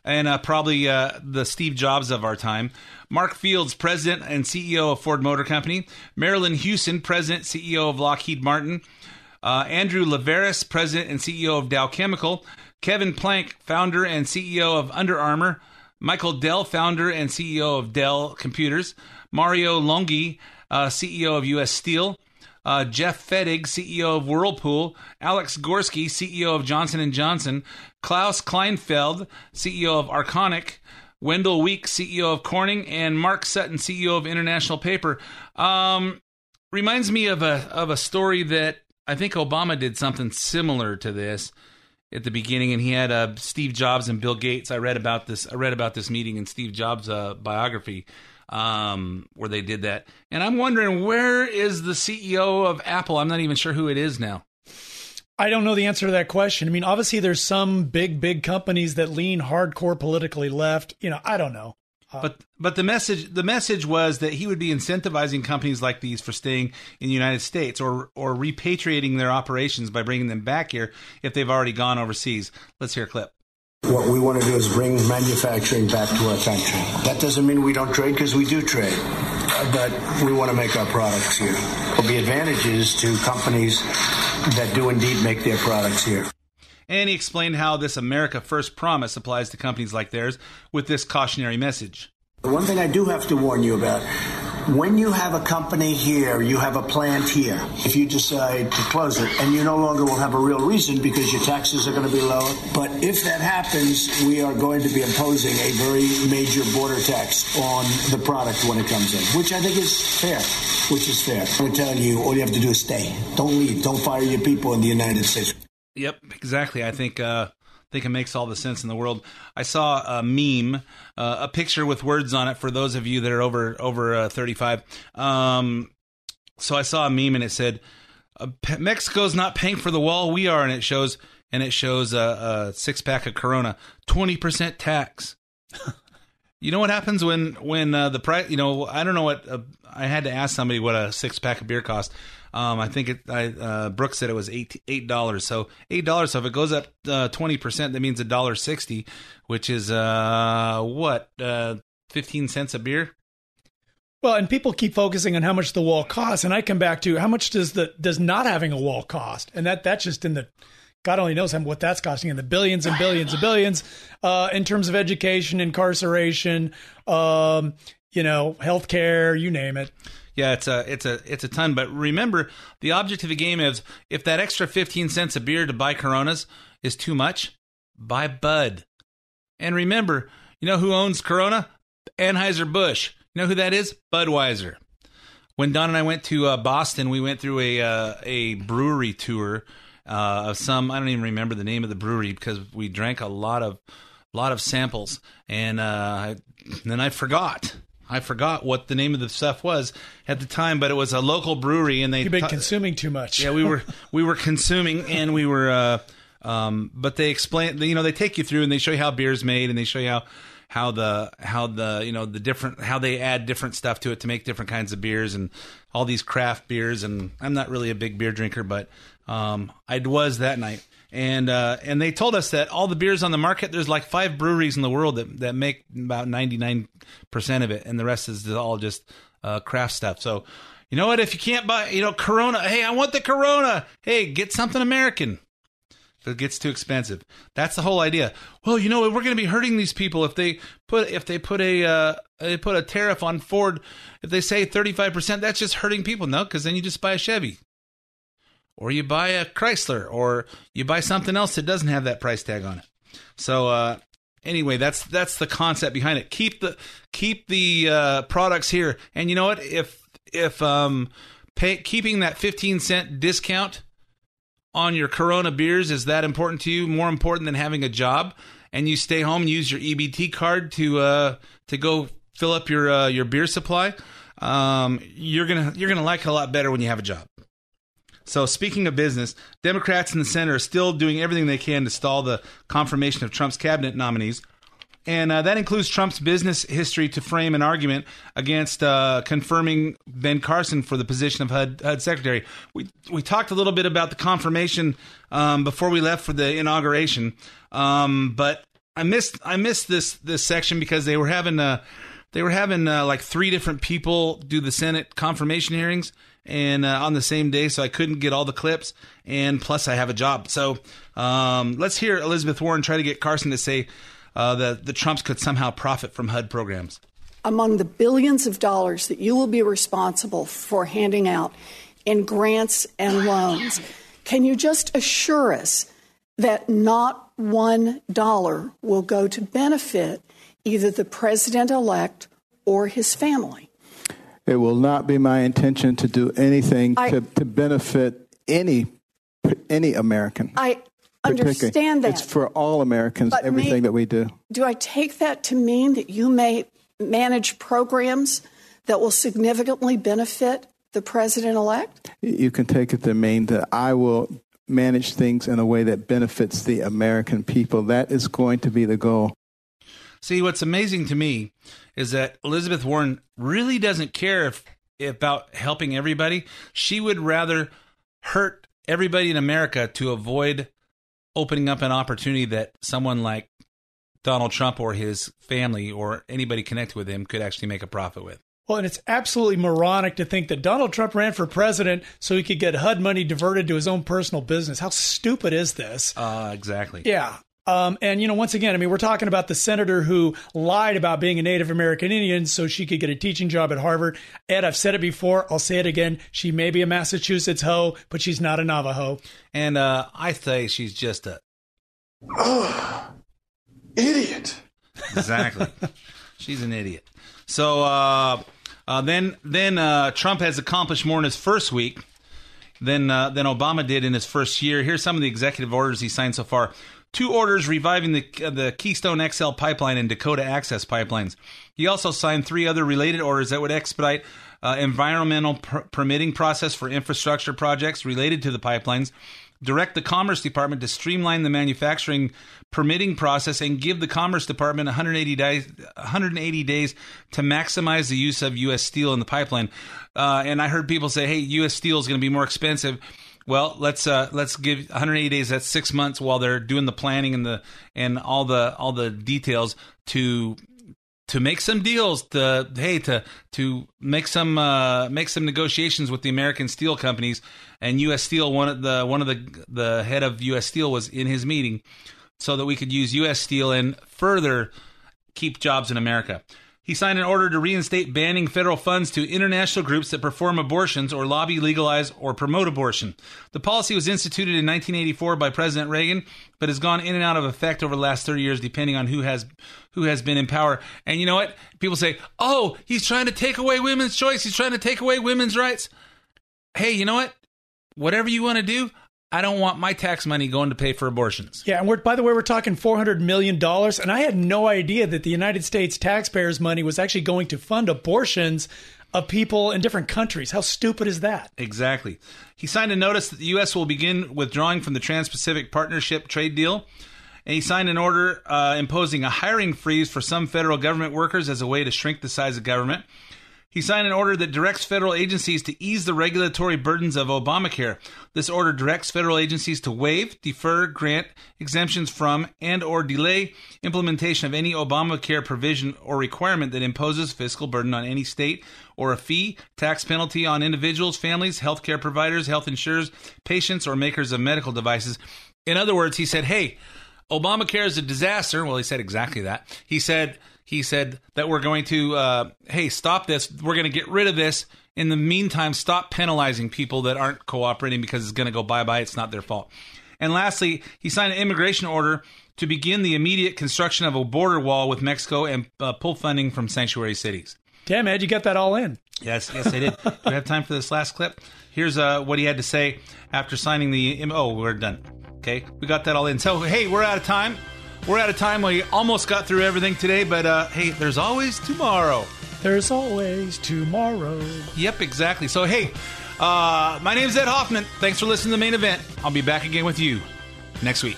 S4: and uh, probably uh, the Steve Jobs of our time. Mark Fields, President and CEO of Ford Motor Company. Marillyn Hewson, President, CEO of Lockheed Martin. Uh, Andrew Liveris, President and CEO of Dow Chemical. Kevin Plank, founder and CEO of Under Armour. Michael Dell, founder and CEO of Dell Computers. Mario Longhi, uh, CEO of U.S. Steel. Uh, Jeff Fettig, CEO of Whirlpool, Alex Gorsky, CEO of Johnson & Johnson, Klaus Kleinfeld, CEO of Arconic, Wendell Week, CEO of Corning, and Mark Sutton, CEO of International Paper. Um, reminds me of a of a story that I think Obama did something similar to this at the beginning, and he had uh, Steve Jobs and Bill Gates. I read about this. I read about this meeting in Steve Jobs' uh, biography um, where they did that, and I'm wondering where is the CEO of Apple? I'm not even sure who it is now.
S5: I don't know the answer to that question. I mean, obviously, there's some big, big companies that lean hardcore politically left. You know, I don't know.
S4: But but the message the message was that he would be incentivizing companies like these for staying in the United States or or repatriating their operations by bringing them back here if they've already gone overseas. Let's hear a clip.
S10: What we want to do is bring manufacturing back to our country. That doesn't mean we don't trade because we do trade, Uh, but we want to make our products here. There'll be advantages to companies that do indeed make their products here.
S4: And he explained how this America First promise applies to companies like theirs with this cautionary message.
S10: The one thing I do have to warn you about when you have a company here, you have a plant here. If you decide to close it, and you no longer will have a real reason because your taxes are going to be lower. But if that happens, we are going to be imposing a very major border tax on the product when it comes in, which I think is fair. Which is fair. We're telling you, all you have to do is stay. Don't leave. Don't fire your people in the United States.
S4: Yep, exactly. I think uh, think it makes all the sense in the world. I saw a meme, uh, a picture with words on it for those of you that are over over uh, thirty five. Um, so I saw a meme and it said, uh, "Mexico's not paying for the wall, we are," and it shows and it shows a, a six pack of Corona, twenty percent tax. You know what happens when when uh, the price? You know, I don't know what. Uh, I had to ask somebody what a six pack of beer cost. Um, I think it. I, uh, Brooks said it was eight eight dollars. So eight dollars. So if it goes up twenty percent, that means a dollar sixty, which is uh what uh fifteen cents a beer.
S5: Well, and people keep focusing on how much the wall costs, and I come back to how much does the does not having a wall cost, and that that's just in the God only knows what that's costing in the billions and billions and billions uh, in terms of education, incarceration, um, you know, healthcare, you name it.
S4: Yeah, it's a it's a it's a ton. But remember, the object of the game is if that extra fifteen cents a beer to buy Coronas is too much, buy Bud. And remember, you know who owns Corona? Anheuser Busch. You know who that is? Budweiser. When Dawn and I went to uh, Boston, we went through a uh, a brewery tour uh, of some. I don't even remember the name of the brewery because we drank a lot of lot of samples, and uh, then I forgot. I forgot what the name of the stuff was at the time, but it was a local brewery, and they
S5: You've been
S4: ta-
S5: consuming too much.
S4: yeah, we were we were consuming, and we were. Uh, um, but they explain, you know, they take you through and they show you how beer's made, and they show you how how the how the you know the different how they add different stuff to it to make different kinds of beers and all these craft beers. And I'm not really a big beer drinker, but um, I was that night. And uh, and they told us that all the beers on the market, there's like five breweries in the world that, that make about 99 percent of it, and the rest is all just uh, craft stuff. So you know what? If you can't buy, you know, Corona, hey, I want the Corona. Hey, get something American. if it gets too expensive. That's the whole idea. Well, you know, we're going to be hurting these people if they put if they put a uh, they put a tariff on Ford. If they say thirty five percent, that's just hurting people. No, because then you just buy a Chevy, or you buy a Chrysler, or you buy something else that doesn't have that price tag on it. So uh, anyway, that's that's the concept behind it. Keep the keep the uh, products here, and you know what? If if um, pay, keeping that fifteen cent discount on your Corona beers is that important to you? More important than having a job, and you stay home and use your EBT card to uh, to go fill up your uh, your beer supply. Um, you're gonna you're gonna like a lot better when you have a job. So, speaking of business, Democrats in the Senate are still doing everything they can to stall the confirmation of Trump's cabinet nominees. And uh, that includes Trump's business history to frame an argument against uh, confirming Ben Carson for the position of HUD, HUD secretary. We we talked a little bit about the confirmation um, before we left for the inauguration, um, but I missed I missed this this section because they were having uh, they were having uh, like three different people do the Senate confirmation hearings and uh, on the same day, so I couldn't get all the clips. And plus, I have a job. So um, let's hear Elizabeth Warren try to get Carson to say uh, that the Trumps could somehow profit from HUD programs.
S11: among the billions of dollars that you will be responsible for handing out in grants and loans, can you just assure us that not one dollar will go to benefit either the president elect or his family?
S12: It will not be my intention to do anything
S11: I-
S12: to, to benefit any any American.
S11: I understand that.
S12: It's for all Americans,
S11: But
S12: everything
S11: may-
S12: that we do.
S11: Do I take that to mean that you may manage programs that will significantly benefit the president elect?
S12: You can take it to mean that I will manage things in a way that benefits the American people. That is going to be the goal.
S4: See, what's amazing to me is that Elizabeth Warren really doesn't care if, about helping everybody. She would rather hurt everybody in America to avoid opening up an opportunity that someone like Donald Trump or his family or anybody connected with him could actually make a profit with.
S5: Well, and it's absolutely moronic to think that Donald Trump ran for president so he could get HUD money diverted to his own personal business. How stupid is this?
S4: Uh, exactly.
S5: Yeah. Um, and, you know, once again, I mean, we're talking about the senator who lied about being a Native American Indian so she could get a teaching job at Harvard. Ed, I've said it before. I'll say it again. She may be a Massachusetts hoe, but she's not a Navajo.
S4: And uh, I say she's just a
S13: Idiot.
S4: exactly. She's an idiot. So uh, uh, then, then uh, Trump has accomplished more in his first week than uh, than Obama did in his first year. Here's some of the executive orders he signed so far. Two orders reviving the the Keystone XL pipeline and Dakota Access pipelines. He also signed three other related orders that would expedite uh, environmental per- permitting process for infrastructure projects related to the pipelines. Direct the Commerce Department to streamline the manufacturing permitting process and give the Commerce Department 180 days, 180 days to maximize the use of U.S. steel in the pipeline. Uh, and I heard people say, "Hey, U.S. steel is going to be more expensive." Well, let's uh, let's give 180 days. That's six months while they're doing the planning and the and all the all the details to to make some deals to hey to to make some uh, make some negotiations with the American steel companies and U.S. Steel one of the one of the the head of U.S. Steel was in his meeting so that we could use U.S. Steel and further keep jobs in America. He signed an order to reinstate banning federal funds to international groups that perform abortions or lobby, legalize, or promote abortion. The policy was instituted in 1984 by President Reagan, but has gone in and out of effect over the last 30 years, depending on who has who has been in power. And you know what? People say, "Oh, he's trying to take away women's choice. He's trying to take away women's rights." Hey, you know what? Whatever you want to do, I don't want my tax money going to pay for abortions.
S5: Yeah, and we're by the way, we're talking four hundred million dollars, and I had no idea that the United States taxpayers' money was actually going to fund abortions of people in different countries. How stupid is that?
S4: Exactly. He signed a notice that the U.S. will begin withdrawing from the Trans Pacific Partnership trade deal. And he signed an order uh, imposing a hiring freeze for some federal government workers as a way to shrink the size of government. He signed an order that directs federal agencies to ease the regulatory burdens of Obamacare. This order directs federal agencies to waive, defer, grant exemptions from, and or delay implementation of any Obamacare provision or requirement that imposes fiscal burden on any state or a fee, tax penalty on individuals, families, healthcare providers, health insurers, patients, or makers of medical devices. In other words, he said, "Hey, Obamacare is a disaster." Well, he said exactly that. He said he said that we're going to uh, hey stop this. We're going to get rid of this. In the meantime, stop penalizing people that aren't cooperating because it's going to go bye bye. It's not their fault. And lastly, he signed an immigration order to begin the immediate construction of a border wall with Mexico and uh, pull funding from sanctuary cities.
S5: Damn, Ed, you got that all in.
S4: Yes, yes, I did. Do we have time for this last clip? Here's uh, what he had to say after signing the. Oh, we're done. Okay, we got that all in. So, hey, we're out of time. We're out of time. We almost got through everything today, but uh, hey, there's always tomorrow.
S5: There's always tomorrow.
S4: Yep, exactly. So, hey, uh, my name's Ed Hoffman. Thanks for listening to the main event. I'll be back again with you next week.